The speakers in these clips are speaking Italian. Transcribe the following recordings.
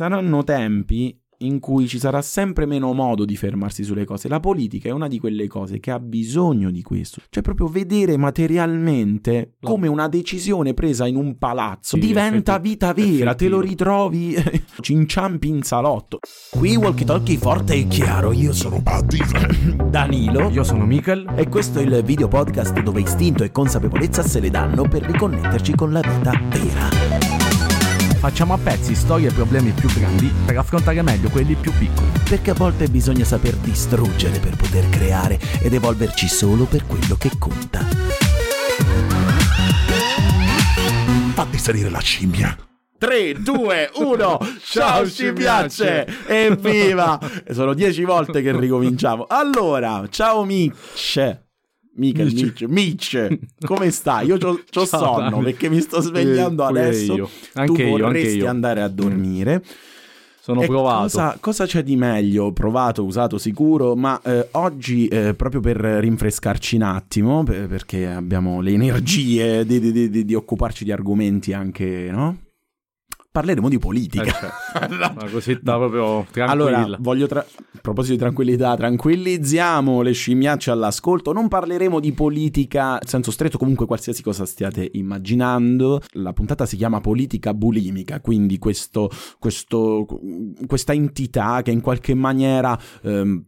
saranno tempi in cui ci sarà sempre meno modo di fermarsi sulle cose. La politica è una di quelle cose che ha bisogno di questo, cioè proprio vedere materialmente come una decisione presa in un palazzo Sì, diventa effetti- vita vera, te lo ritrovi, ci inciampi in salotto. Qui walkie talkie forte e chiaro, io sono Danilo. Io sono Michael. e questo è il video podcast dove istinto e consapevolezza se le danno per riconnetterci con la vita vera. Facciamo a pezzi storie e problemi più grandi per affrontare meglio quelli più piccoli. Perché a volte bisogna saper distruggere per poter creare ed evolverci solo per quello che conta. Fatti salire la scimmia. 3, 2, 1, ciao ci piace! Evviva! Sono dieci volte che ricominciamo. Allora, ciao Mitch. Michael, Mitch, Mitch, come stai? Io Ciao, sonno Dani. perché mi sto svegliando Eh, adesso. io. tu Anche io, vorresti anche io. andare a dormire. Sono E provato. Cosa, cosa c'è di meglio? Provato, usato sicuro, ma eh, oggi eh, proprio per rinfrescarci un attimo, per- perché abbiamo le energie di, di- di- di occuparci di argomenti anche, no? Parleremo di politica. Eh, cioè, una cosetta proprio tranquilla. Allora, voglio tra- a proposito di tranquillità, tranquillizziamo le scimmiacce all'ascolto. Non parleremo di politica in senso stretto, comunque qualsiasi cosa stiate immaginando. La puntata si chiama politica bulimica, quindi questo, questo- questa entità che in qualche maniera. ehm,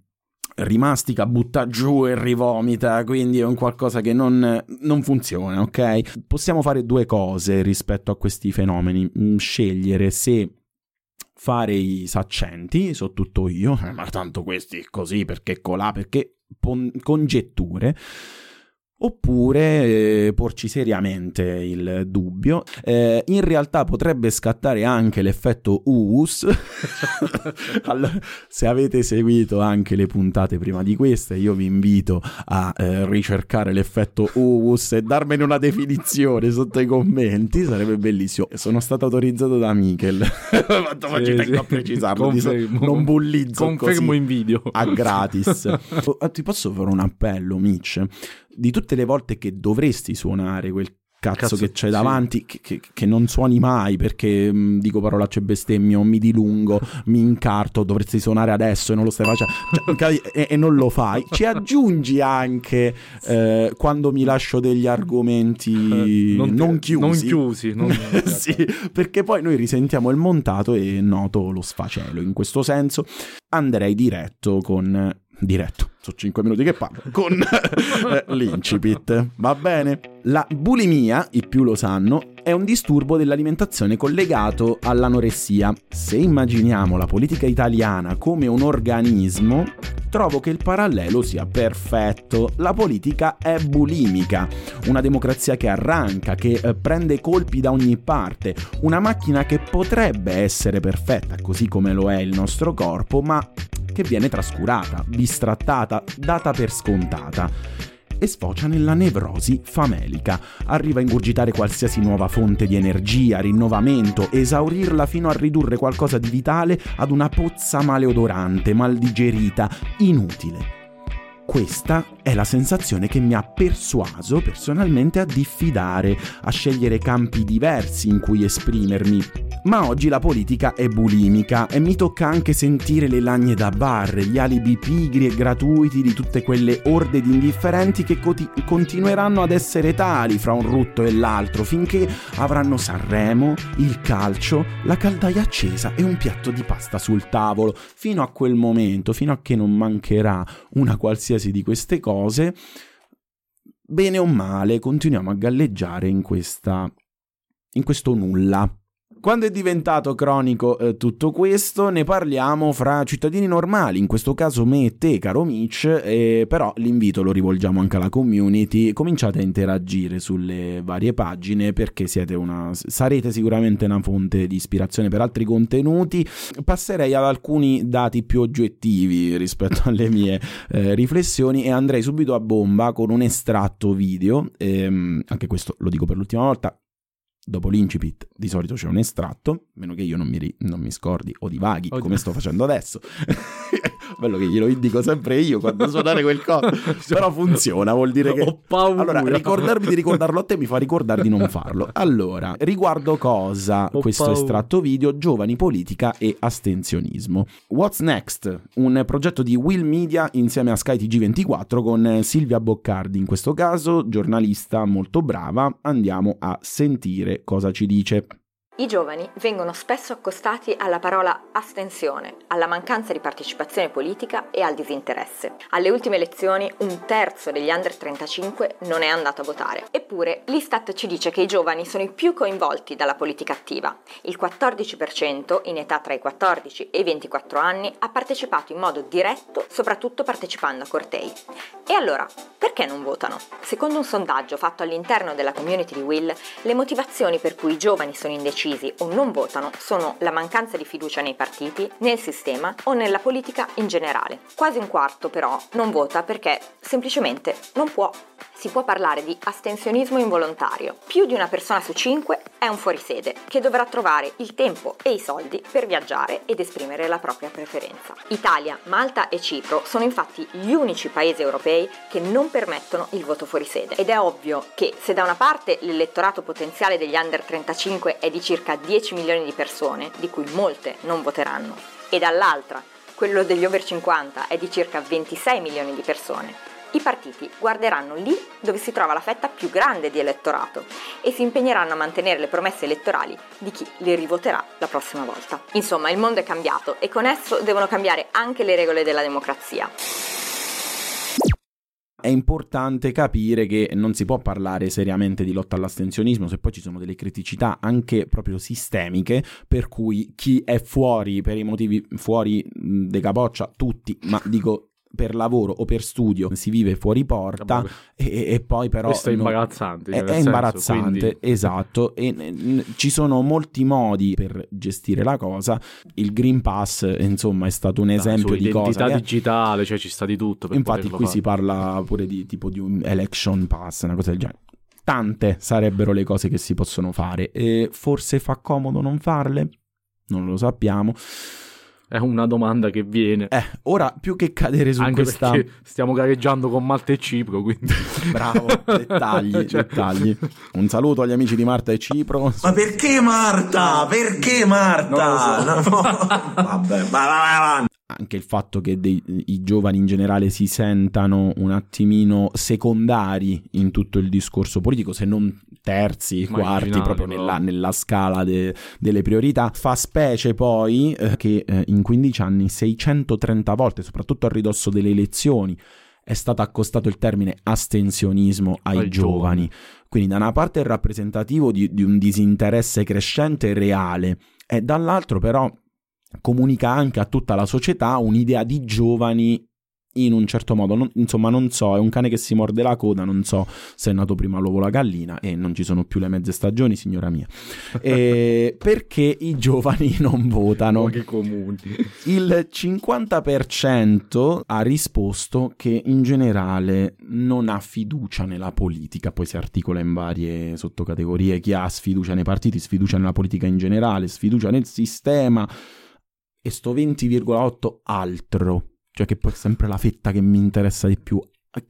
rimastica, butta giù e rivomita, quindi è un qualcosa che non, non funziona, ok? Possiamo fare due cose rispetto a questi fenomeni, Mm, scegliere se fare i saccenti, so tutto io, eh, ma tanto questi così, perché colà, perché pon- congetture, oppure eh, porci seriamente il dubbio. Eh, in realtà potrebbe scattare anche l'effetto US. Allora, se avete seguito anche le puntate prima di queste, io vi invito a eh, ricercare l'effetto US e darmene una definizione sotto i commenti, sarebbe bellissimo. Sono stato autorizzato da Michel. Quanto Sì, ci tengo sì. a precisarlo, so- Confermo. non bullizzo Confermo in video. a gratis. Oh, Ti posso fare un appello, Mitch? Di tutte le volte che dovresti suonare quel cazzo, Cazzo, che c'è sì. davanti, che, che- che non suoni mai perché mh, dico parolacce bestemmio, mi dilungo, mi incarto, dovresti suonare adesso e non lo stai facendo Cioè, e, e non lo fai. Ci aggiungi anche eh, quando mi lascio degli argomenti Eh, non, ti- chiusi. Non chiusi. non- sì, perché poi noi risentiamo il montato e noto lo sfacelo. In questo senso andrei diretto con... Diretto, sono 5 minuti che parlo, con eh, l'incipit, va bene? La bulimia, i più lo sanno, è un disturbo dell'alimentazione collegato all'anoressia. Se immaginiamo la politica italiana come un organismo, trovo che il parallelo sia perfetto. La politica è bulimica, una democrazia che arranca, che eh, prende colpi da ogni parte, una macchina che potrebbe essere perfetta, così come lo è il nostro corpo, ma che viene trascurata, bistrattata, data per scontata e sfocia nella nevrosi famelica. Arriva a ingurgitare qualsiasi nuova fonte di energia, rinnovamento, esaurirla fino a ridurre qualcosa di vitale ad una pozza maleodorante, maldigerita, inutile. Questa è la sensazione che mi ha persuaso personalmente a diffidare, a scegliere campi diversi in cui esprimermi. Ma oggi la politica è bulimica e mi tocca anche sentire le lagne da bar, gli alibi pigri e gratuiti di tutte quelle orde di indifferenti che coti- continueranno ad essere tali fra un rutto e l'altro finché avranno Sanremo, il calcio, la caldaia accesa e un piatto di pasta sul tavolo. Fino a quel momento, fino a che non mancherà una qualsiasi di queste cose, bene o male, continuiamo a galleggiare in questa in questo nulla. Quando è diventato cronico eh, tutto questo, ne parliamo fra cittadini normali, in questo caso me e te, caro Mitch, e però l'invito lo rivolgiamo anche alla community, cominciate a interagire sulle varie pagine perché una, sarete sicuramente una fonte di ispirazione per altri contenuti. Passerei ad alcuni dati più oggettivi rispetto alle mie eh, riflessioni e andrei subito a bomba con un estratto video, ehm, anche questo lo dico per l'ultima volta, dopo l'incipit di solito c'è un estratto, meno che io non mi, ri- non mi scordi o divaghi Oddio. come sto facendo adesso. Bello che glielo indico sempre io quando suonare quel coso. Però funziona, vuol dire che... Ho paura. Allora, ricordarmi di ricordarlo a te mi fa ricordare di non farlo. Allora, riguardo cosa Ho questo paura. estratto video, giovani, politica e astensionismo. What's Next? Un progetto di Will Media insieme a Sky TG24 con Silvia Boccardi, in questo caso giornalista molto brava. Andiamo a sentire cosa ci dice. I giovani vengono spesso accostati alla parola astensione, alla mancanza di partecipazione politica e al disinteresse. Alle ultime elezioni un terzo degli under 35 non è andato a votare. Eppure l'Istat ci dice che i giovani sono i più coinvolti dalla politica attiva. Il 14% in età tra i 14 e i 24 anni ha partecipato in modo diretto, soprattutto partecipando a cortei. E allora, perché non votano? Secondo un sondaggio fatto all'interno della community di Will, le motivazioni per cui i giovani sono indecisi o non votano sono la mancanza di fiducia nei partiti, nel sistema o nella politica in generale. Quasi un quarto però non vota perché semplicemente non può. Si può parlare di astensionismo involontario. Più di una persona su cinque è un fuorisede che dovrà trovare il tempo e i soldi per viaggiare ed esprimere la propria preferenza. Italia, Malta e Cipro sono infatti gli unici paesi europei che non permettono il voto fuorisede ed è ovvio che se da una parte l'elettorato potenziale degli under 35 è di 10 milioni di persone, di cui molte non voteranno, e dall'altra quello degli over 50 è di circa 26 milioni di persone, i partiti guarderanno lì dove si trova la fetta più grande di elettorato e si impegneranno a mantenere le promesse elettorali di chi le rivoterà la prossima volta. Insomma, il mondo è cambiato e con esso devono cambiare anche le regole della democrazia. È importante capire che non si può parlare seriamente di lotta all'astensionismo se poi ci sono delle criticità anche proprio sistemiche per cui chi è fuori per i motivi fuori de capoccia, tutti, ma dico per lavoro o per studio si vive fuori porta e, e poi però Questo è imbarazzante. è, cioè, è senso, imbarazzante, quindi- esatto, e n- ci sono molti modi per gestire la cosa. Il Green Pass, eh, insomma, è stato un esempio di cosa. che- digitale, cioè ci sta di tutto. Infatti, qui fare. si parla pure di tipo di un election pass, una cosa del genere. Tante sarebbero le cose che si possono fare. E forse fa comodo non farle? Non lo sappiamo. È una domanda che viene. Eh, ora più che cadere su Anche questa. perché stiamo gareggiando con Malta e Cipro, quindi... Bravo, dettagli, Cioè- dettagli. Un saluto agli amici di Marta e Cipro. Ma perché Marta? Perché Marta? Non No, Vabbè, vai, vai, vai. Anche il fatto che dei- i giovani in generale si sentano un attimino secondari in tutto il discorso politico, se non terzi, quarti, Marginali, proprio nella, nella scala de- delle priorità. Fa specie poi eh, che eh, in 15 anni 630 volte, soprattutto a ridosso delle elezioni, è stato accostato il termine astensionismo ai, Ai giovani. giovani. Quindi da una parte è rappresentativo di, di un disinteresse crescente e reale, e dall'altro però comunica anche a tutta la società un'idea di giovani in un certo modo. Non- insomma, non so, è un cane che si morde la coda, non so se è nato prima l'uovo o la gallina e non ci sono più le mezze stagioni, signora mia. E perché i giovani non votano? Che comuni. Il 50% ha risposto che in generale non ha fiducia nella politica, poi si articola in varie sottocategorie, chi ha sfiducia nei partiti, sfiducia nella politica in generale, sfiducia nel sistema e sto 20,8 altro, cioè che poi è sempre la fetta che mi interessa di più,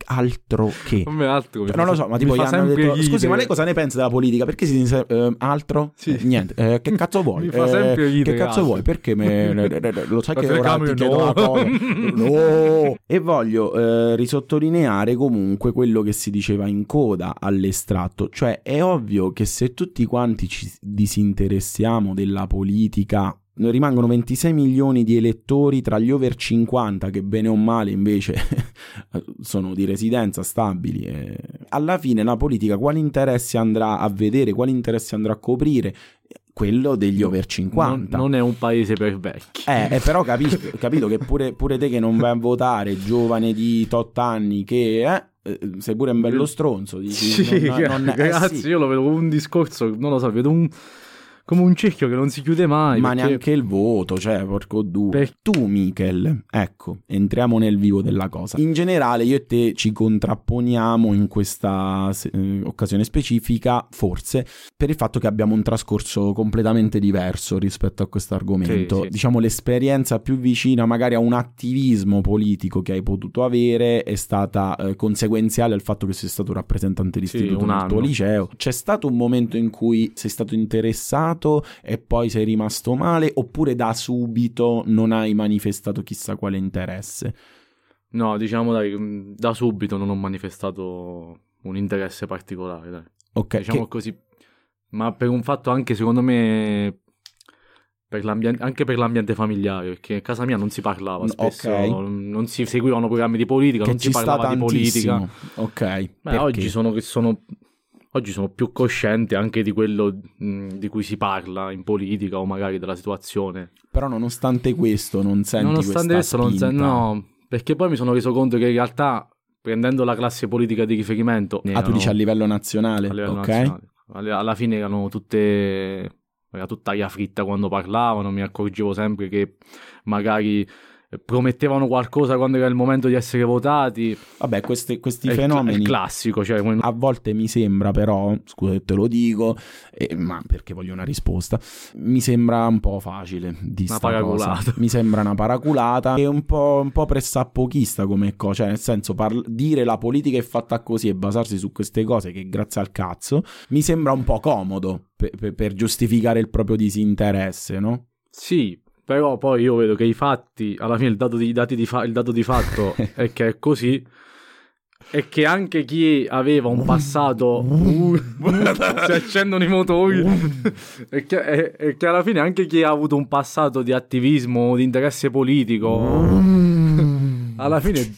altro che... Come altro. Cioè, non lo so, ma tipo gli hanno detto: Scusi, ridere. ma lei cosa ne pensa della politica? Perché si dice eh, altro? Sì. Eh, niente, eh, che cazzo vuoi? Eh, Che cazzo vuoi? Perché me, lo sai che ora ti chiedo no. una cosa? No! E voglio eh, risottolineare comunque quello che si diceva in coda all'estratto, cioè è ovvio che se tutti quanti ci disinteressiamo della politica rimangono 26 milioni di elettori tra gli over 50 che bene o male invece sono di residenza stabili. e Alla fine la politica quali interessi andrà a vedere, quali interessi andrà a coprire? Quello degli over 50. Non, non è un paese per vecchi. Eh, eh, però capisco, capito che pure, pure te che non vai a votare, giovane di 8 anni, che eh, eh, sei pure un bello stronzo. Dici, Sì, non- non- eh, ragazzi, sì. io lo vedo un discorso, non lo so, vedo un, come un cerchio che non si chiude mai. Ma perché- neanche il voto, cioè, porco due. Per- Tu, Michel, ecco, entriamo nel vivo della cosa. In generale, io e te ci contrapponiamo in questa eh, occasione specifica, forse, per il fatto che abbiamo un trascorso completamente diverso rispetto a questo argomento. Sì, sì. Diciamo, l'esperienza più vicina magari a un attivismo politico che hai potuto avere è stata eh, conseguenziale al fatto che sei stato rappresentante di Sì, istituto un nel tuo liceo. C'è stato un momento in cui sei stato interessato e poi sei rimasto male oppure da subito non hai manifestato chissà quale interesse? No, diciamo dai, mh, da subito non ho manifestato un interesse particolare, dai. Ok, diciamo che- così. Ma per un fatto anche secondo me per anche per l'ambiente familiare, perché a casa mia non si parlava Mm, spesso, ok. non si seguivano programmi di politica, che non si parlava di politica. Ok, Beh, oggi sono, sono, oggi sono più cosciente anche di quello mh, di cui si parla in politica o magari della situazione. Però nonostante questo non senti Nonostante questa questo, non sen- no, perché poi mi sono reso conto che in realtà, prendendo la classe politica di riferimento, Ah, tu erano- dici a livello nazionale, a livello ok? nazionale. Alla- fine erano tutte. Era tutta aria fritta quando parlavano. Mi accorgevo sempre che magari promettevano qualcosa quando era il momento di essere votati. Vabbè, questi, questi È fenomeni... è il classico, cioè A volte mi sembra però, scusa te lo dico, eh, ma perché voglio una risposta, mi sembra un po' facile di Una paraculata. cosa. Mi sembra una paraculata e un po', un po' pressappochista come cosa, cioè nel senso parl- dire la politica è fatta così e basarsi su queste cose che grazie al cazzo, mi sembra un po' comodo per, per- per giustificare il proprio disinteresse, no? Sì, però poi io vedo che i fatti, alla fine il dato di, di fa- il dato di fatto è che è così. E che anche chi aveva un passato si accendono i motori e che, e- e che alla fine anche chi ha avuto un passato di attivismo di interesse politico alla fine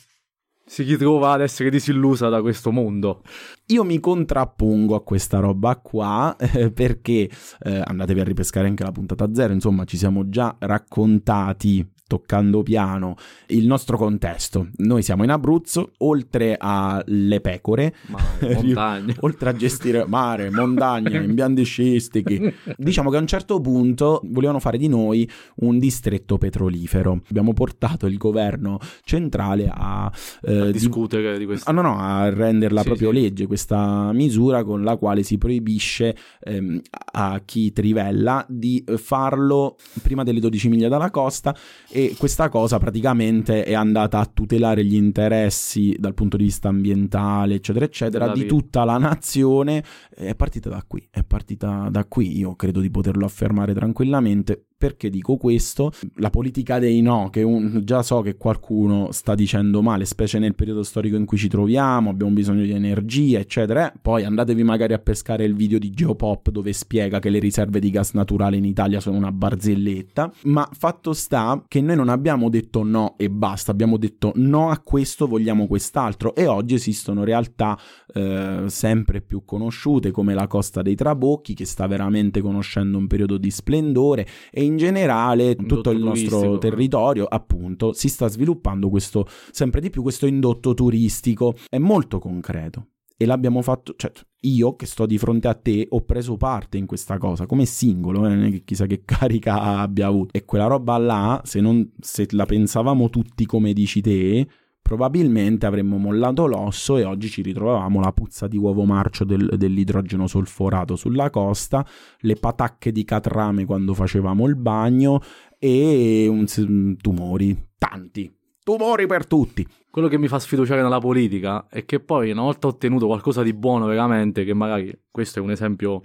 si ritrova ad essere disillusa da questo mondo. Io mi contrappongo a questa roba qua eh, perché eh, andatevi a ripescare anche la puntata zero, insomma ci siamo già raccontati toccando piano il nostro contesto. Noi siamo in Abruzzo, oltre alle pecore, ma montagne oltre a gestire mare, montagna, impianti sciistici, diciamo che a un certo punto volevano fare di noi un distretto petrolifero. Abbiamo portato il governo centrale a, eh, di- discutere di questo Ah, no, no, a renderla Sì, proprio sì. legge questa misura con la quale si proibisce ehm, a chi trivella di farlo prima delle 12 miglia dalla costa e questa cosa praticamente è andata a tutelare gli interessi dal punto di vista ambientale, eccetera, eccetera, di tutta la nazione. È partita da qui, è partita da qui, io credo di poterlo affermare tranquillamente. Perché dico questo? La politica dei no, che un- già so che qualcuno sta dicendo male, specie nel periodo storico in cui ci troviamo, abbiamo bisogno di energia, eccetera. Eh, Poi andatevi magari a pescare il video di Geopop dove spiega che le riserve di gas naturale in Italia sono una barzelletta. Ma fatto sta che noi non abbiamo detto no e basta, abbiamo detto no a questo, vogliamo quest'altro. E oggi esistono realtà eh, sempre più conosciute come la Costa dei Trabocchi, che sta veramente conoscendo un periodo di splendore, e in generale tutto il nostro turistico. territorio, appunto, si sta sviluppando questo sempre di più questo indotto turistico. È molto concreto. E l'abbiamo fatto, cioè io che sto di fronte a te ho preso parte in questa cosa come singolo, eh, non è che chissà che carica abbia avuto. E quella roba là, se, non, se la pensavamo tutti come dici te, probabilmente avremmo mollato l'osso e oggi ci ritrovavamo la puzza di uovo marcio del- dell'idrogeno solforato sulla costa, le patacche di catrame quando facevamo il bagno e un tumori, tanti. Tumori per tutti. quello che mi fa sfiduciare nella politica è che poi una volta ottenuto qualcosa di buono veramente che magari questo è un esempio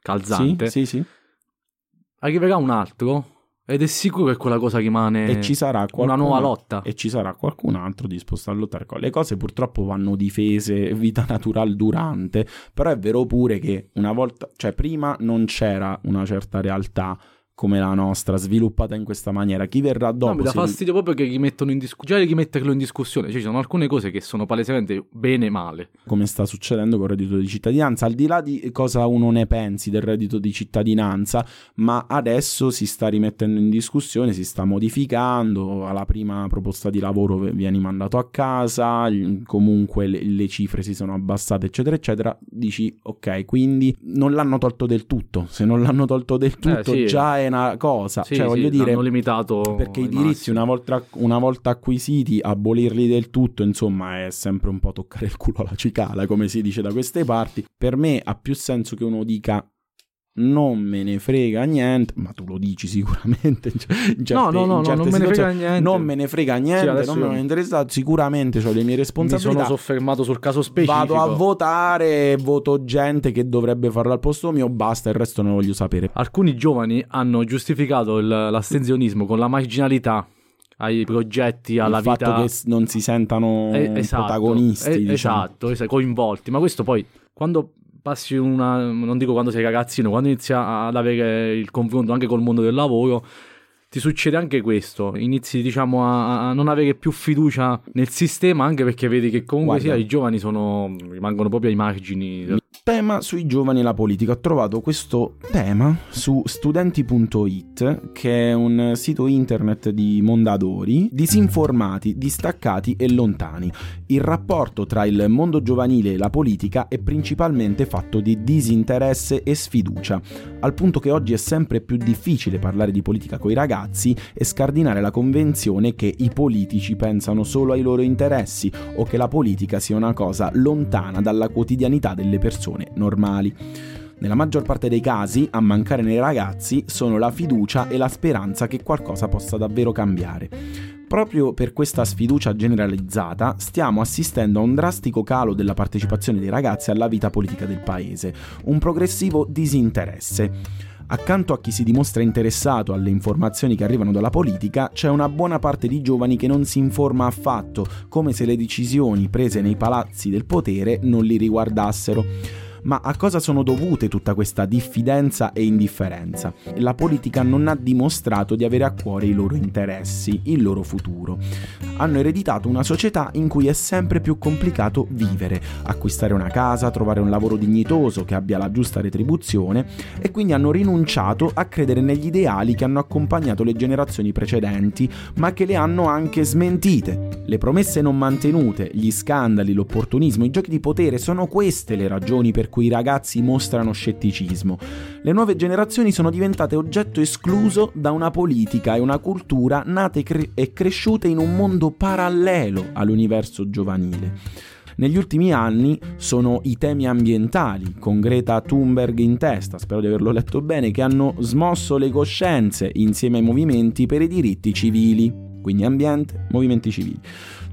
calzante Sì, sì, sì. arriverà un altro ed è sicuro che quella cosa rimane E ci sarà una qualcun- nuova lotta. E ci sarà qualcun altro disposto a lottare con le cose. Purtroppo vanno difese vita naturale durante, però è vero pure che una volta, cioè prima non c'era una certa realtà come la nostra, sviluppata in questa maniera. Chi verrà dopo? No, mi dà se- fastidio proprio che gli mettono in discussione. Già di metterlo in discussione. Cioè, ci sono alcune cose che sono palesemente bene e male. come sta succedendo con il reddito di cittadinanza, al di là di cosa uno ne pensi del reddito di cittadinanza, ma adesso si sta rimettendo in discussione, si sta modificando, alla prima proposta di lavoro vieni mandato a casa, comunque le, le cifre si sono abbassate, eccetera, eccetera, dici ok, quindi non l'hanno tolto del tutto, se non l'hanno tolto del tutto sì. già è una cosa, Sì, cioè sì, voglio dire... Limitato. Perché i diritti, una volta, una volta acquisiti, abolirli del tutto, insomma, è sempre un po' toccare il culo alla cicala, come si dice da queste parti. Per me ha più senso che uno dica non me ne frega niente, ma tu lo dici sicuramente. in certe- No, no, no, no, non me ne frega niente. Non me ne frega niente, adesso non me ne è interessato. Sicuramente ho le mie Mi responsabilità. sono soffermato sul caso specifico. Vado a votare, voto gente che dovrebbe farlo al posto mio, basta, il resto non voglio sapere. Alcuni giovani hanno giustificato il- l'astensionismo con la marginalità ai progetti, alla il fatto vita. che s- non si sentano Eh, esatto, protagonisti, eh, diciamo. esatto, es- coinvolti. Ma questo poi, quando passi una. Non dico quando sei ragazzino, quando inizi ad avere il confronto anche col mondo del lavoro. Ti succede anche questo, inizi diciamo a, a non avere più fiducia nel sistema anche perché vedi che comunque Guarda. sia i giovani sono, rimangono proprio ai margini. del- Tema sui giovani e la politica. Ho trovato questo tema su studenti.it, che è un sito internet di mondadori, disinformati, distaccati e lontani. Il rapporto tra il mondo giovanile e la politica è principalmente fatto di disinteresse e sfiducia, al punto che oggi è sempre più difficile parlare di politica coi ragazzi e scardinare la convenzione che i politici pensano solo ai loro interessi o che la politica sia una cosa lontana dalla quotidianità delle persone normali. Nella maggior parte dei casi, a mancare nei ragazzi sono la fiducia e la speranza che qualcosa possa davvero cambiare. Proprio per questa sfiducia generalizzata stiamo assistendo a un drastico calo della partecipazione dei ragazzi alla vita politica del paese, un progressivo disinteresse. Accanto a chi si dimostra interessato alle informazioni che arrivano dalla politica, c'è una buona parte di giovani che non si informa affatto, come se le decisioni prese nei palazzi del potere non li riguardassero. Ma a cosa sono dovute tutta questa diffidenza e indifferenza? La politica non ha dimostrato di avere a cuore i loro interessi, il loro futuro. Hanno ereditato una società in cui è sempre più complicato vivere, acquistare una casa, trovare un lavoro dignitoso che abbia la giusta retribuzione e quindi hanno rinunciato a credere negli ideali che hanno accompagnato le generazioni precedenti, ma che le hanno anche smentite. Le promesse non mantenute, gli scandali, l'opportunismo, i giochi di potere sono queste le ragioni per cui i ragazzi mostrano scetticismo. Le nuove generazioni sono diventate oggetto escluso da una politica e una cultura nate cre- e cresciute in un mondo parallelo all'universo giovanile. Negli ultimi anni sono i temi ambientali, con Greta Thunberg in testa, spero di averlo letto bene, che hanno smosso le coscienze insieme ai movimenti per i diritti civili, quindi ambiente, movimenti civili.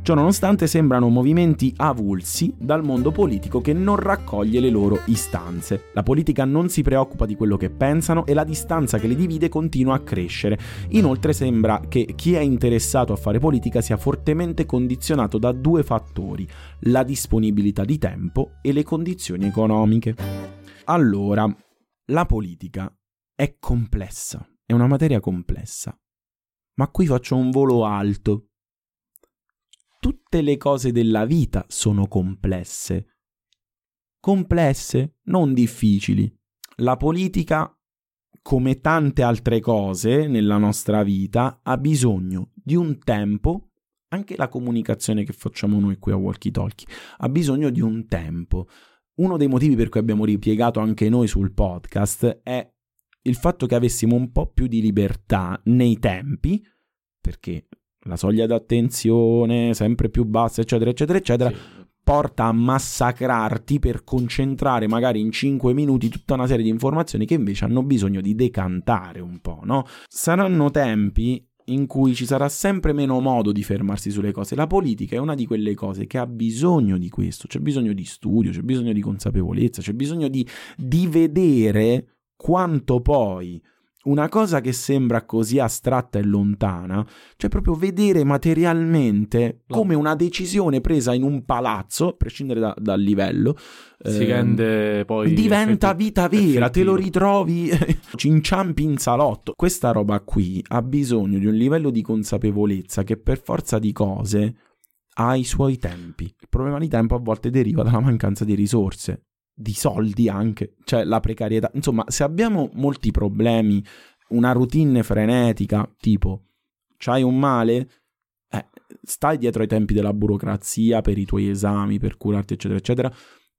Ciò nonostante sembrano movimenti avulsi dal mondo politico che non raccoglie le loro istanze. La politica non si preoccupa di quello che pensano e la distanza che le divide continua a crescere. Inoltre sembra che chi è interessato a fare politica sia fortemente condizionato da due fattori, la disponibilità di tempo e le condizioni economiche. Allora, la politica è complessa, è una materia complessa. Ma qui faccio un volo alto tutte le cose della vita sono complesse. Complesse, non difficili. La politica, come tante altre cose nella nostra vita, ha bisogno di un tempo, anche la comunicazione che facciamo noi qui a Walkie Talkie, ha bisogno di un tempo. Uno dei motivi per cui abbiamo ripiegato anche noi sul podcast è il fatto che avessimo un po' più di libertà nei tempi, perché la soglia d'attenzione sempre più bassa, eccetera, eccetera, eccetera, Sì. porta a massacrarti per concentrare magari in 5 minuti tutta una serie di informazioni che invece hanno bisogno di decantare un po', no? Saranno tempi in cui ci sarà sempre meno modo di fermarsi sulle cose. La politica è una di quelle cose che ha bisogno di questo, c'è bisogno di studio, c'è bisogno di consapevolezza, c'è bisogno di, di vedere quanto poi una cosa che sembra così astratta e lontana, cioè proprio vedere materialmente come una decisione presa in un palazzo, a prescindere da- dal livello, Si ehm, rende poi... diventa effetti- vita vera, te lo effettivo. ritrovi, ci inciampi in salotto. Questa roba qui ha bisogno di un livello di consapevolezza che per forza di cose ha i suoi tempi. Il problema di tempo a volte deriva dalla mancanza di risorse, di soldi anche, cioè la precarietà. Insomma, se abbiamo molti problemi, una routine frenetica, tipo c'hai un male, eh, stai dietro ai tempi della burocrazia per i tuoi esami, per curarti, eccetera, eccetera.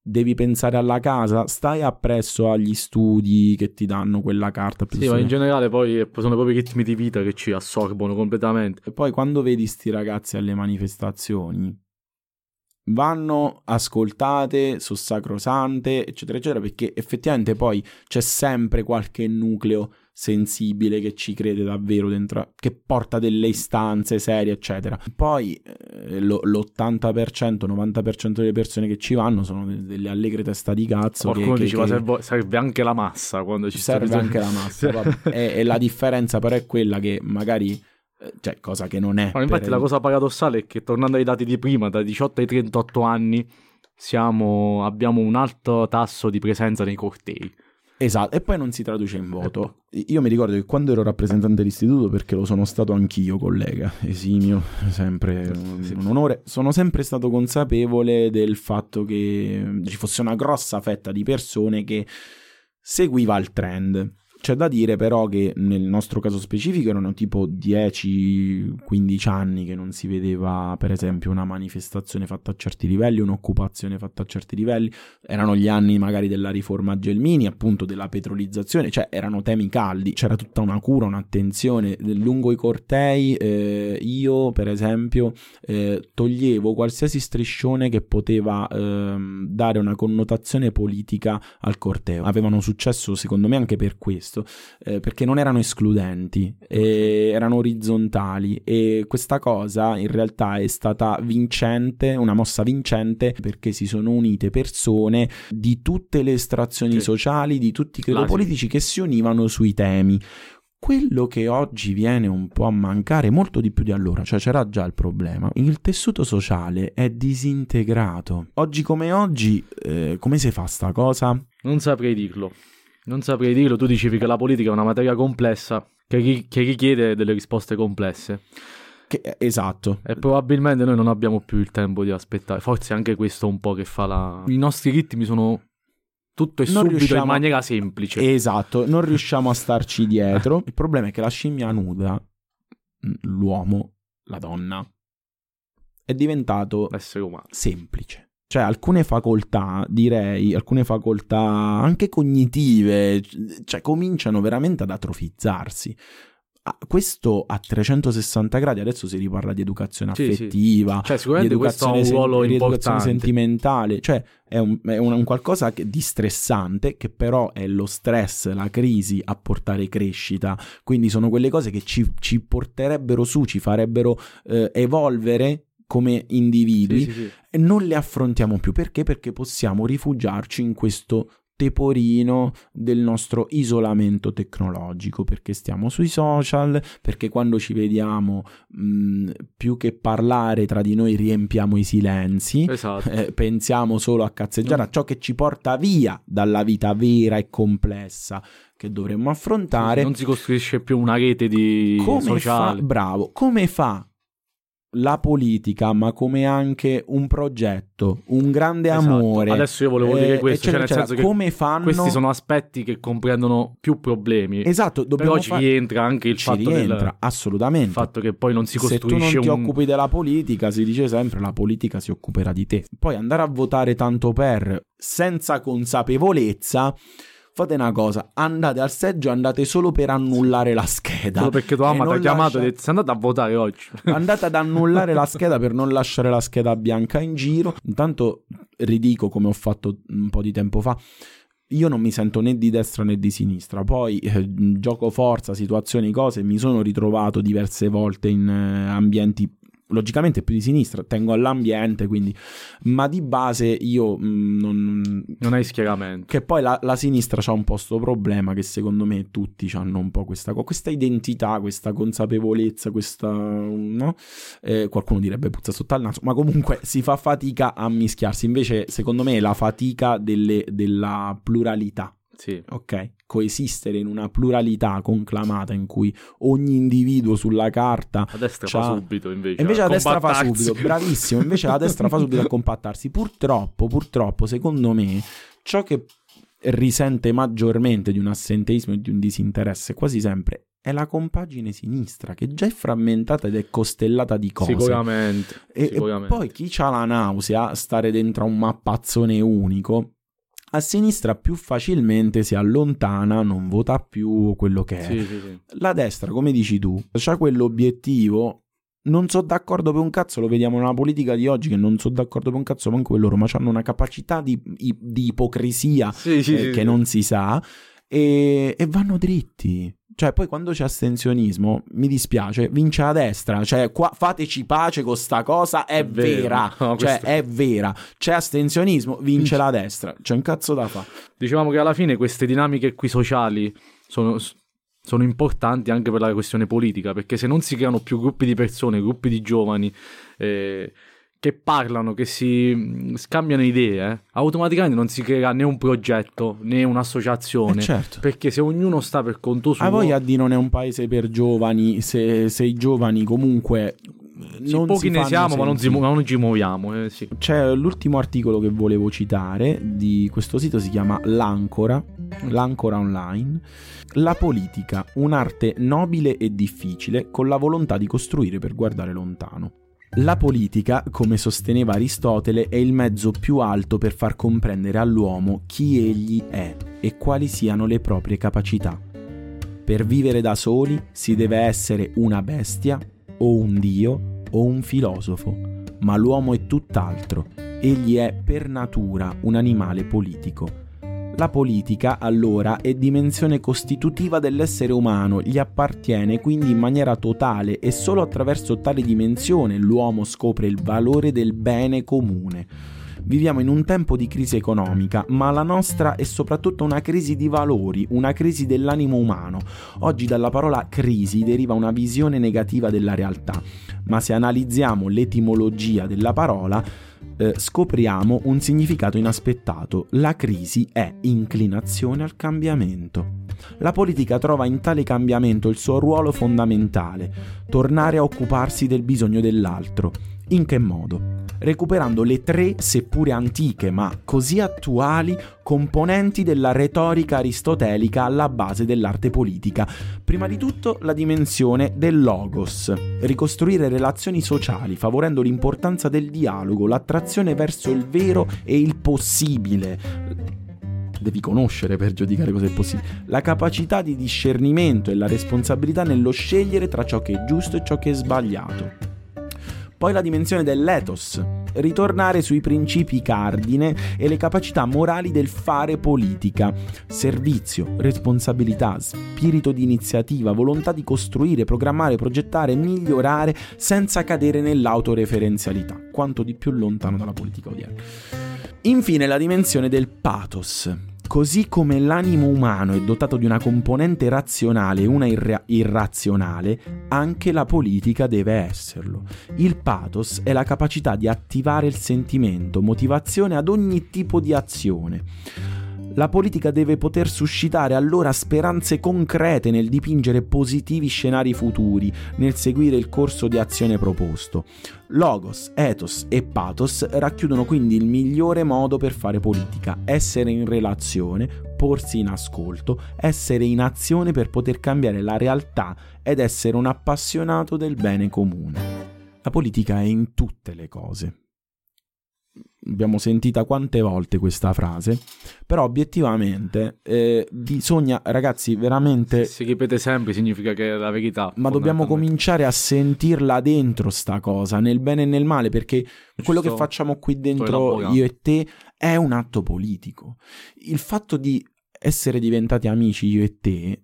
Devi pensare alla casa, stai appresso agli studi che ti danno quella carta. Sì, ma in generale poi sono proprio i ritmi di vita che ci assorbono completamente. E poi quando vedi sti ragazzi alle manifestazioni, vanno ascoltate, sono sacrosante, eccetera, eccetera, perché effettivamente poi c'è sempre qualche nucleo sensibile che ci crede davvero dentro, che porta delle istanze serie, eccetera. Poi eh, lo- l'80%, 90% delle persone che ci vanno sono de- delle allegre testa di cazzo. Qualcuno che- diceva che- serve, serve anche la massa quando ci serve anche la massa. e, e la differenza però è quella che magari, cioè cosa che non è. Ma infatti per- la cosa paradossale è che tornando ai dati di prima, da 18 ai 38 anni, siamo, abbiamo un alto tasso di presenza nei cortei. Esatto, e poi non si traduce in voto. Io mi ricordo che quando ero rappresentante dell'istituto, perché lo sono stato anch'io, collega, esimio, sempre un onore, sono sempre stato consapevole del fatto che ci fosse una grossa fetta di persone che seguiva il trend. C'è da dire però che nel nostro caso specifico erano tipo 10-15 anni che non si vedeva per esempio una manifestazione fatta a certi livelli, un'occupazione fatta a certi livelli, erano gli anni magari della riforma Gelmini, appunto della petrolizzazione, cioè erano temi caldi, c'era tutta una cura, un'attenzione. Lungo i cortei, eh, io per esempio eh, toglievo qualsiasi striscione che poteva ehm, dare una connotazione politica al corteo. Avevano successo secondo me anche per questo, eh, perché non erano escludenti, erano orizzontali e questa cosa in realtà è stata vincente, una mossa vincente perché si sono unite persone di tutte le estrazioni Sì. sociali, di tutti i credo politici che si univano sui temi. Quello che oggi viene un po' a mancare, molto di più di allora, cioè c'era già il problema, il tessuto sociale è disintegrato. Oggi come oggi, eh, come si fa sta cosa? Non saprei dirlo. Non saprei dirlo. Tu dicevi che la politica è una materia complessa che, ri- che richiede delle risposte complesse. Che, eh, esatto. E probabilmente noi non abbiamo più il tempo di aspettare. Forse anche questo un po' che fa la. I nostri ritmi sono tutto e Non subito in riusciamo- maniera semplice. Esatto, non riusciamo a starci dietro. Il problema è che la scimmia nuda, mm, l'uomo, la donna, è diventato L'essere umano. semplice. Cioè, alcune facoltà, direi, alcune facoltà anche cognitive, cioè, cominciano veramente ad atrofizzarsi. Ah, questo a 360 gradi, adesso si riparla di educazione Sì, sì. affettiva, Cioè, di sicuramente questo ha un educazione, ruolo sen- educazione sentimentale, cioè è un, è un- un qualcosa che- di stressante che però è lo stress, la crisi a portare crescita, quindi sono quelle cose che ci, ci porterebbero su, ci farebbero eh, evolvere come individui Sì, sì, sì. non le affrontiamo più perché? Perché possiamo rifugiarci in questo teporino del nostro isolamento tecnologico perché stiamo sui social perché quando ci vediamo mh, più che parlare tra di noi riempiamo i silenzi Esatto. eh, pensiamo solo a cazzeggiare a ciò che ci porta via dalla vita vera e complessa che dovremmo affrontare Non si costruisce più una rete di come fa, sociale. bravo, come fa la politica, ma come anche un progetto, un grande Esatto. amore. Adesso io volevo dire eh, questo, cioè eccetera, nel eccetera. senso come fanno Questi sono aspetti che comprendono più problemi. Esatto, dobbiamo Però ci fare rientra anche il ci fatto, del- rientra, il assolutamente. fatto che poi non si Se tu non costruisce ti un... occupi della politica, si dice sempre la politica si occuperà di te. Poi andare a votare tanto per senza consapevolezza fate una cosa, andate al seggio, andate solo per annullare la scheda. Solo perché tua E mamma ti ha chiamato e lascia- ha detto sei andato a votare oggi. Andate ad annullare la scheda per non lasciare la scheda bianca in giro. Intanto ridico come ho fatto un po' di tempo fa. Io non mi sento né di destra né di sinistra, poi eh, gioco forza, situazioni, cose, mi sono ritrovato diverse volte in eh, ambienti logicamente più di sinistra, tengo all'ambiente, quindi, ma di base io mh, non... Non hai schieramento. Che poi la, la sinistra c'ha un po' sto problema che secondo me tutti hanno un po' questa, questa identità, questa consapevolezza, questa... no? Eh, qualcuno direbbe puzza sotto al naso, ma comunque si fa fatica a mischiarsi, invece secondo me è la fatica delle- della pluralità Sì. ok? Coesistere in una pluralità conclamata in cui ogni individuo sulla carta A destra fa subito invece. e invece a la destra fa subito, bravissimo, invece la destra fa subito a compattarsi. Purtroppo, purtroppo, secondo me, ciò che risente maggiormente di un assenteismo e di un disinteresse quasi sempre è la compagine sinistra, che già è frammentata ed è costellata di cose. Sicuramente. E, e sicuramente. poi chi ha la nausea stare dentro a un mappazzone unico, a sinistra più facilmente si allontana, non vota più quello che è. Sì, sì, sì. La destra, come dici tu, c'ha quell'obiettivo. Non sono d'accordo per un cazzo, lo vediamo nella politica di oggi che non sono d'accordo per un cazzo manco loro, ma hanno una capacità di, di ipocrisia eh, che non si sa e, e vanno dritti. Cioè, poi quando c'è astensionismo, mi dispiace, vince la destra. Cioè, qua fateci pace con sta cosa, è, È vero. vera. No, cioè, questo- è vera. C'è astensionismo, vince la destra. C'è un cazzo da fare. Dicevamo che alla fine queste dinamiche qui sociali sono, sono importanti anche per la questione politica, perché se non si creano più gruppi di persone, gruppi di giovani eh, che parlano, che si mh, scambiano idee, eh, automaticamente non si creerà né un progetto né un'associazione. Eh, certo. Perché se ognuno sta per conto suo, Hai voglia di non è un paese per giovani, se, se i giovani comunque sì, non pochi ne siamo, ma non, si, ma non ci muoviamo. eh, sì. C'è l'ultimo articolo che volevo citare di questo sito, si chiama L'Ancora, L'Ancora Online. La politica, un'arte nobile e difficile con la volontà di costruire per guardare lontano. La politica, come sosteneva Aristotele, è il mezzo più alto per far comprendere all'uomo chi egli è e quali siano le proprie capacità. Per vivere da soli si deve essere una bestia o un dio o un filosofo, ma l'uomo è tutt'altro, egli è per natura un animale politico. La politica, allora, è dimensione costitutiva dell'essere umano, gli appartiene quindi in maniera totale e solo attraverso tale dimensione l'uomo scopre il valore del bene comune. Viviamo in un tempo di crisi economica, ma la nostra è soprattutto una crisi di valori, una crisi dell'animo umano. Oggi dalla parola crisi deriva una visione negativa della realtà, ma se analizziamo l'etimologia della parola, eh, scopriamo un significato inaspettato. La crisi è inclinazione al cambiamento. La politica trova in tale cambiamento il suo ruolo fondamentale, tornare a occuparsi del bisogno dell'altro. In che modo? Recuperando le tre, seppure antiche ma così attuali, componenti della retorica aristotelica alla base dell'arte politica. Prima di tutto la dimensione del logos, ricostruire relazioni sociali favorendo l'importanza del dialogo, l'attrazione verso il vero e il possibile. Devi conoscere per giudicare cosa è possibile. La capacità di discernimento e la responsabilità nello scegliere tra ciò che è giusto e ciò che è sbagliato. Poi la dimensione dell'ethos, ritornare sui principi cardine e le capacità morali del fare politica, servizio, responsabilità, spirito di iniziativa, volontà di costruire, programmare, progettare, migliorare senza cadere nell'autoreferenzialità, quanto di più lontano dalla politica odierna. Infine la dimensione del pathos. Così come l'animo umano è dotato di una componente razionale e una irra- irrazionale, anche la politica deve esserlo. Il pathos è la capacità di attivare il sentimento, motivazione ad ogni tipo di azione. La politica deve poter suscitare allora speranze concrete nel dipingere positivi scenari futuri, nel seguire il corso di azione proposto. Logos, ethos e pathos racchiudono quindi il migliore modo per fare politica, essere in relazione, porsi in ascolto, essere in azione per poter cambiare la realtà ed essere un appassionato del bene comune. La politica è in tutte le cose. Abbiamo sentita quante volte questa frase, però obiettivamente eh, bisogna, ragazzi, veramente Se si ripete sempre significa che è la verità. ma dobbiamo cominciare a sentirla dentro sta cosa, nel bene e nel male, perché quello che sto- facciamo qui dentro io e te è un atto politico. Il fatto di essere diventati amici io e te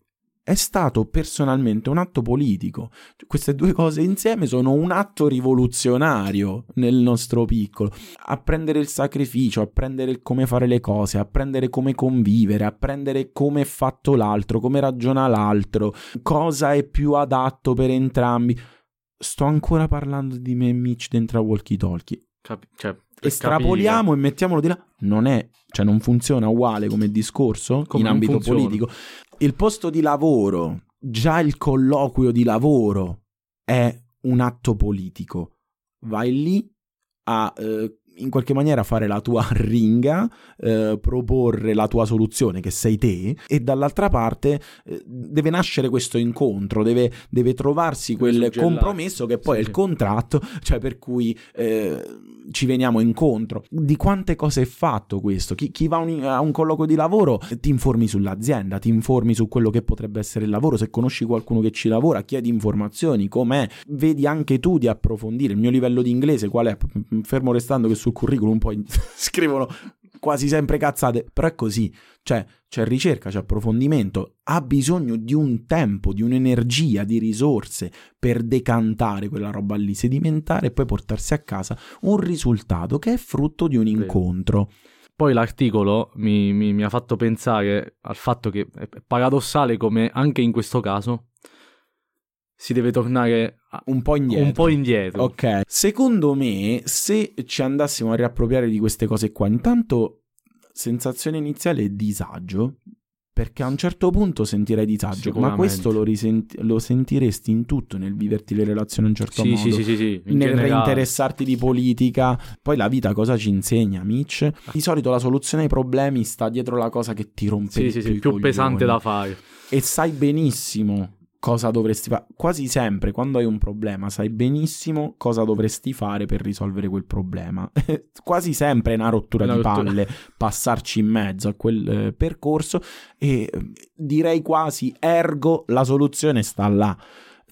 è stato personalmente un atto politico. Queste due cose insieme sono un atto rivoluzionario nel nostro piccolo. Apprendere il sacrificio, apprendere come fare le cose, apprendere come convivere, apprendere come è fatto l'altro, come ragiona l'altro, cosa è più adatto per entrambi. Sto ancora parlando di me e Mitch dentro a walkie talkie. Capi- cioè, Estrapoliamo capire. e mettiamolo di là. Non è, cioè non funziona uguale come discorso Come in ambito funziona? politico. Il posto di lavoro, già il colloquio di lavoro è un atto politico. Vai lì a eh, in qualche maniera fare la tua ringa, eh, proporre la tua soluzione che sei te e dall'altra parte eh, deve nascere questo incontro, deve, deve trovarsi Deve quel suggellarsi. compromesso che poi Sì, è il contratto, cioè per cui eh, ci veniamo incontro. Di quante cose è fatto questo? Chi, chi va a un, a un colloquio di lavoro eh, ti informi sull'azienda, ti informi su quello che potrebbe essere il lavoro, se conosci qualcuno che ci lavora, chiedi informazioni, com'è, vedi anche tu di approfondire il mio livello di inglese, qual è? Fermo restando che sul curriculum poi scrivono quasi sempre cazzate, però è così, cioè c'è ricerca, c'è approfondimento, ha bisogno di un tempo, di un'energia, di risorse per decantare quella roba lì, sedimentare e poi portarsi a casa un risultato che è frutto di un incontro. Poi l'articolo mi, mi- mi ha fatto pensare al fatto che è paradossale come anche in questo caso si deve tornare Un po' indietro. un po' indietro. Ok, secondo me, se ci andassimo a riappropriare di queste cose qua, intanto sensazione iniziale è disagio, perché a un certo punto sentirei disagio, ma questo lo, risenti- lo sentiresti in tutto, nel viverti le relazioni in un certo Sì, modo. sì, sì, sì, sì, nel generale. reinteressarti di politica. Poi la vita cosa ci insegna, Mitch? Di solito la soluzione ai problemi sta dietro la cosa che ti rompe Sì, sì, più sì, più coglioni. pesante da fare. E sai benissimo cosa dovresti fare. Quasi sempre quando hai un problema, sai benissimo cosa dovresti fare per risolvere quel problema. Quasi sempre è una rottura Una di rottura. palle passarci in mezzo a quel eh, percorso e direi quasi ergo la soluzione sta là.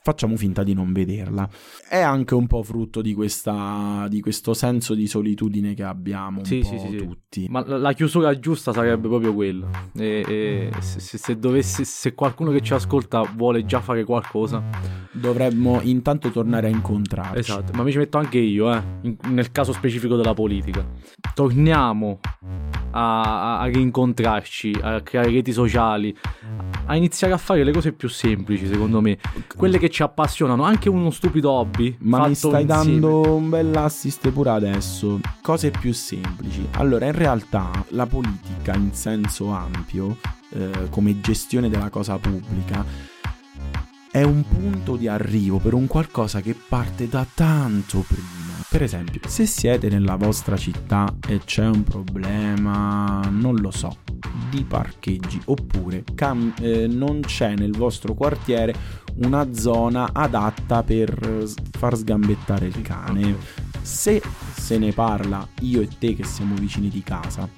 Facciamo finta di non vederla. È anche un po' frutto di, questa, di questo senso di solitudine che abbiamo Sì, sì, sì, tutti. Ma la, chiusura giusta sarebbe proprio quella. E, e se, se- se dovesse, se qualcuno che ci ascolta vuole già fare qualcosa, Dovremmo intanto tornare a incontrarci. esatto. Ma mi ci metto anche io, eh, in- nel caso specifico della politica. Torniamo a- a rincontrarci, a creare reti sociali, a iniziare a fare le cose più semplici, secondo me. Quelle che ci appassionano, anche uno stupido hobby. Ma mi stai insieme. dando un bel assist pure adesso. Cose più semplici. Allora, in realtà la politica in senso ampio, eh, come gestione della cosa pubblica, è un punto di arrivo per un qualcosa che parte da tanto prima. Per esempio, se siete nella vostra città e c'è un problema, non lo so, di parcheggi, oppure cam- eh, non c'è nel vostro quartiere una zona adatta per eh, far sgambettare il cane. Se se ne parla io e te che siamo vicini di casa,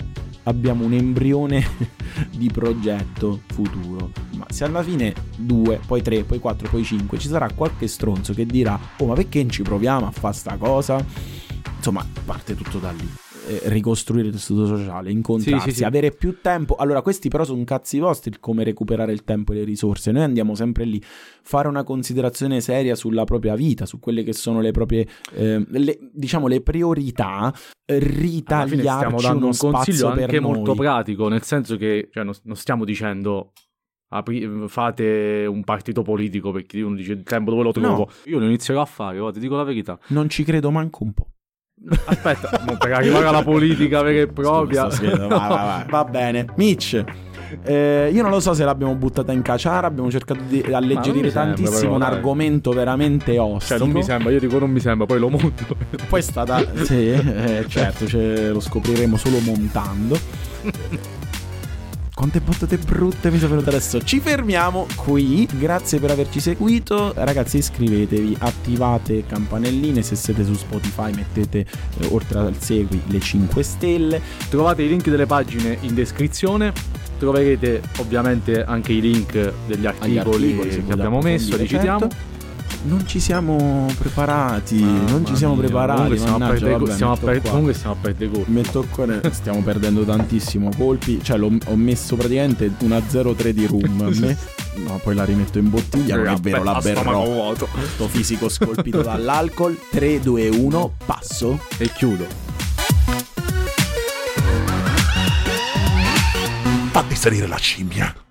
abbiamo un embrione di progetto futuro. Ma se alla fine due, poi tre, poi quattro, poi cinque, ci sarà qualche stronzo che dirà: Oh, ma perché non ci proviamo a fare sta cosa? Insomma, parte tutto da lì. Eh, ricostruire il tessuto sociale, incontrarsi, Sì, sì, sì. avere più tempo. Allora, questi però sono cazzi vostri come recuperare il tempo e le risorse. Noi andiamo sempre lì. Fare una considerazione seria sulla propria vita, su quelle che sono le proprie, eh, le- diciamo, le priorità. Ritagliarci stiamo dando uno un consiglio spazio anche molto pratico, nel senso che cioè, non, non stiamo dicendo apri- fate un partito politico perché uno dice il tempo dove lo trovo. No. Io lo inizierò a fare, guarda, ti dico la verità. Non ci credo manco un po'. Aspetta, per arrivare alla politica vera e propria. Scusa, scusa, vai, vai. Va bene. Mitch, eh, io non lo so se l'abbiamo buttata in caciara, abbiamo cercato di alleggerire sembra, tantissimo però, un dai. argomento veramente ostico. Cioè, non mi sembra, io dico non mi sembra, poi lo monto. Poi è stata... sì, eh, certo, ce lo scopriremo solo montando. Quante battute brutte mi sono venute adesso. Ci fermiamo qui. Grazie per averci seguito. Ragazzi, iscrivetevi, attivate campanelline. Se siete su Spotify, mettete eh, oltre al segui le 5 stelle. Trovate i link delle pagine in descrizione. Troverete ovviamente anche i link degli articoli, articoli, che abbiamo messo, li citiamo non ci siamo preparati. Mamma non ci siamo mia, preparati. Comunque, mannaggia, stiamo, vabbè, stiamo, stiamo a perdere colpi. Metto qua, stiamo perdendo tantissimo colpi. Cioè, ho messo praticamente una 0-3 di room. me. No, poi la rimetto in bottiglia. Non è vero, la berrò. vuoto. Sto fisico scolpito dall'alcol. 3, 2, 1, passo. E chiudo. Fatti salire la scimmia.